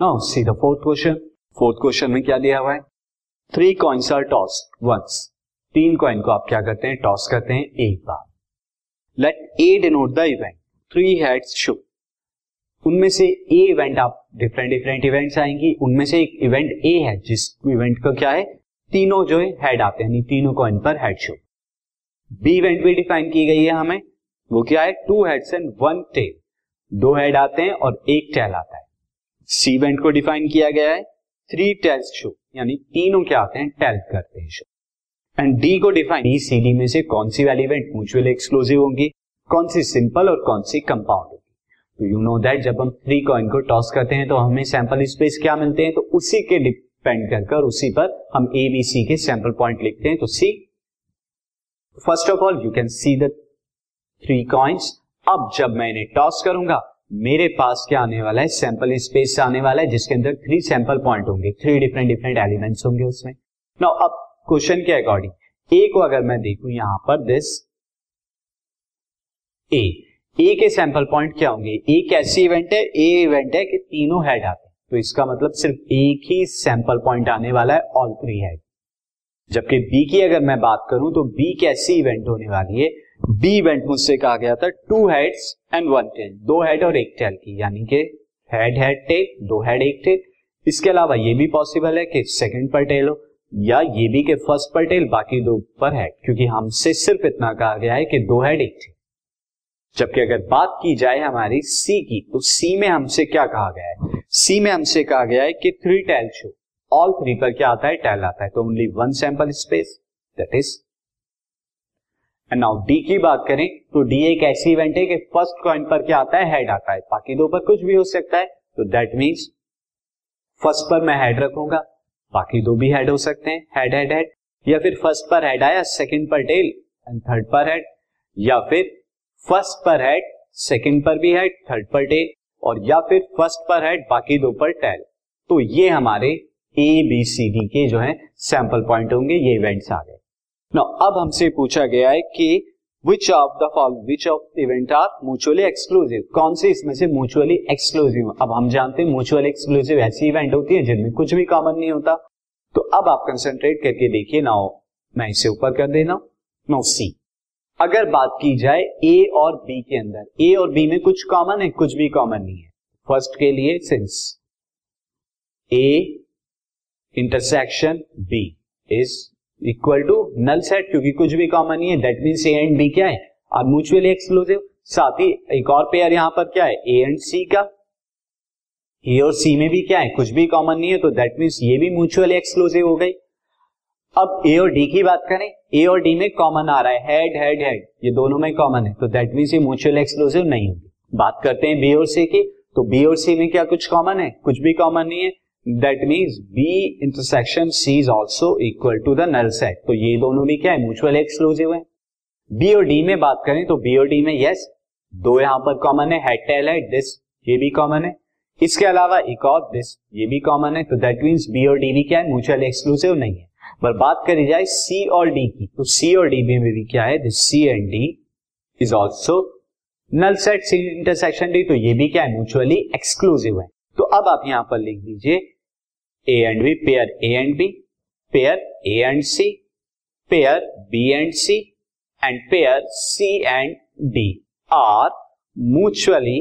Now see the fourth question fourth question में क्या दिया हुआ है? Three coins are toss once तीन कॉइन को आप क्या करते हैं? टॉस करते हैं एक बार. Let A denote the event three heads show उनमें से ए इवेंट आप डिफरेंट डिफरेंट इवेंट्स आएँगी. उनमें से एक इवेंट ए है, जिस इवेंट का क्या है? तीनों जो है हेड आते हैं तीनों कॉइन पर हेड शो बी इवेंट भी डिफाइन की गई है हमें. वो क्या है? Two heads and one tail दो हेड आते हैं और एक टेल आता है. सी इवेंट को डिफाइन किया गया है। थ्री टेल्स शो, यानी तीनों क्या आते हैं? टेल करते हैं शो। एंड डी को डिफाइन, डी सी डी में से कौन सी वाली इवेंट म्यूचुअली एक्सक्लूसिव होंगी? कौन सी सिंपल और कौन सी कंपाउंड होगी? तो यू नो दैट जब हम थ्री कॉइन को टॉस करते हैं तो हमें सैंपल स्पेस क्या मिलते हैं? तो उसी के डिपेंड कर कर उसी पर हम ए, बी, सी के सैंपल पॉइंट लिखते हैं। तो see, first of all you can see the three coins अब जब मैं इन्हें टॉस करूँगा मेरे पास क्या आने वाला है? सैंपल स्पेस से आने वाला है, जिसके अंदर थ्री सैंपल पॉइंट होंगे थ्री डिफरेंट डिफरेंट एलिमेंट्स होंगे उसमें। नाउ अब क्वेश्चन के अकॉर्डिंग ए को अगर मैं देखूँ यहाँ पर दिस ए ए के सैंपल पॉइंट क्या होंगे? एक ऐसी इवेंट है? ए इवेंट है कि तीनों हेड आते हैं। तो इसका मतलब सिर्फ़ एक ही सैंपल पॉइंट आने वाला है ऑल थ्री हेड जबकि बी की अगर मैं बात करूँ तो बी कैसी इवेंट होने वाली है? बी इवेंट मुझसे कहा गया था two heads and one tail दो हेड और एक टेल की, यानी कि हेड हेड टेल दो हेड एक टेल इसके अलावा ये भी पॉसिबल है कि सेकंड पर टेल हो, या ये भी कि फ़र्स्ट पर टेल बाकी दो पर हेड क्योंकि हमसे सिर्फ़ इतना कहा गया है कि दो हेड एक टेल जबकि अगर बात की जाए हमारी सी की तो सी में हमसे क्या कहा गया है? सी में हमसे कहा गया है कि three tail show all three पर क्या आता है? टेल आता है. तो only one sample space that is and now D की बात करें तो डी एक ऐसी इवेंट है कि फ़र्स्ट कॉइन पर क्या आता है? हेड आता है। बाकी दो पर कुछ भी हो सकता है। तो दैट मीन्स फ़र्स्ट पर मैं हेड रखूँगा। बाकी दो भी हेड हो सकते हैं। हेड हेड हेड या फिर फ़र्स्ट पर हेड आया सेकंड पर टेल एंड थर्ड पर हेड या फिर फ़र्स्ट पर हेड सेकंड पर भी हेड थर्ड पर टेल और या फिर फ़र्स्ट पर हेड बाकी दो पर टेल तो ये हमारे ए बी सी डी के जो है सैंपल पॉइंट होंगे। ये इवेंट्स आ गए। नो अब हमसे पूछा गया है कि which of the fall which of event are mutually exclusive कौन से इसमें से म्यूचुअली एक्सक्लूसिव अब हम जानते हैं म्यूचुअली एक्सक्लूसिव ऐसी इवेंट होती है जिनमें कुछ भी कॉमन नहीं होता। तो अब आप कंसेंट्रेट करके देखिए। नाउ मैं इसे ऊपर कर देना नो सी अगर बात की जाए ए और बी के अंदर ए और बी में कुछ कॉमन है, कुछ भी कॉमन नहीं है। फ़र्स्ट के लिए since A intersection B is equal to null set क्योंकि कुछ भी कॉमन नहीं है that mean A and B क्या है? और म्यूचुअली एक्सक्लूसिव साथ ही एक और पेयर यहाँ पर क्या है? ए एंड सी का। ए और सी में भी क्या है? कुछ भी कॉमन नहीं है तो दैट मीन्स ये भी म्यूचुअली एक्सक्लूसिव हो गई। अब ए और डी की बात करें ए और डी में कॉमन आ रहा है हेड हेड हेड ये दोनों में कॉमन है तो दैट मीन्स ये म्यूचुअल एक्सक्लूसिव नहीं होगी। बात करते हैं बी और सी की तो बी और सी में क्या कुछ कॉमन है? कुछ भी कॉमन नहीं है that means B intersection C is also equal to the null set तो ये दोनों भी क्या है? म्यूचुअल एक्सक्लूसिव है। बी और डी में बात करें तो बी और डी में यस दो यहाँ पर कॉमन है। हेड टेल है दिस ये भी कॉमन है। इसके अलावा एक और दिस ये भी कॉमन है। तो दैट मीन्स बी और डी भी क्या है? म्यूचुअल एक्सक्लूसिव नहीं है। पर बात करी जाए सी और डी की तो सी और डी में भी क्या है? This C and D is also null set C intersection D तो ये भी क्या है? म्यूचुअली एक्सक्लूसिव है। तो अब आप यहाँ पर लिख दीजिए A and B pair A and B pair A and C pair B and C and pair C and D are mutually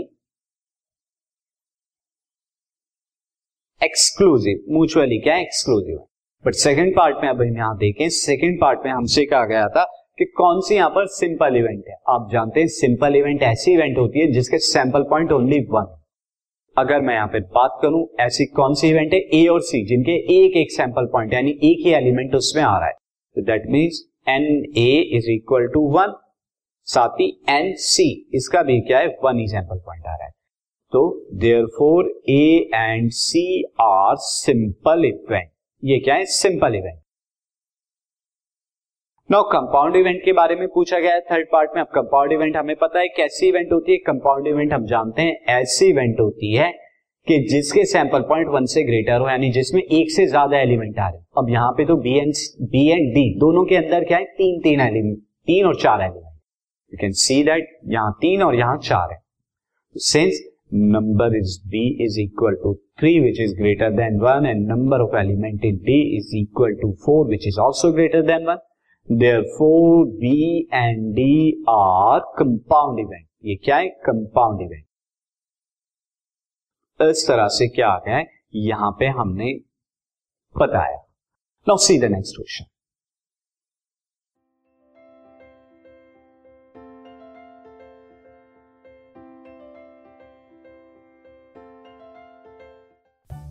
exclusive mutually क्या? एक्सक्लूसिव है बट सेकेंड पार्ट में अब हम यहाँ देखें सेकेंड पार्ट में हमसे कहा गया था कि कौन सी यहाँ पर सिंपल इवेंट है? आप जानते हैं सिंपल इवेंट ऐसी इवेंट होती है जिसके सैंपल पॉइंट ओनली वन अगर मैं यहाँ पे बात करूँ, ऐसी कौन सी इवेंट है? ए और सी जिनके एक एक सैंपल पॉइंट यानी एक ही एलिमेंट उसमें आ रहा है। तो that means N A is equal to one साथ ही एन सी इसका भी क्या है? वन ही सैंपल पॉइंट आ रहा है। तो there four A and C are simple event ये क्या है? Simple event no compound event के बारे में पूछा गया है थर्ड पार्ट में। अब कंपाउंड इवेंट हमें पता है कैसी इवेंट होती है। कंपाउंड इवेंट हम जानते हैं ऐसी इवेंट होती है कि जिसके सैंपल पॉइंट वन से ग्रेटर हो, यानी जिसमें एक से ज़्यादा एलिमेंट आ रहे हैं। अब यहाँ पे तो B and B and D दोनों के अंदर क्या है? तीन तीन एलिमेंट तीन और चार element you can see that यहाँ तीन और यहाँ चार है। Since number is b is equal to 3 which is greater than 1 and number of element in d is equal to 4 which is also greater than 1 therefore B and D are compound event ये क्या है? Compound event इस तरह से क्या आ गया है? यहाँ पे हमने बताया। Now see the next question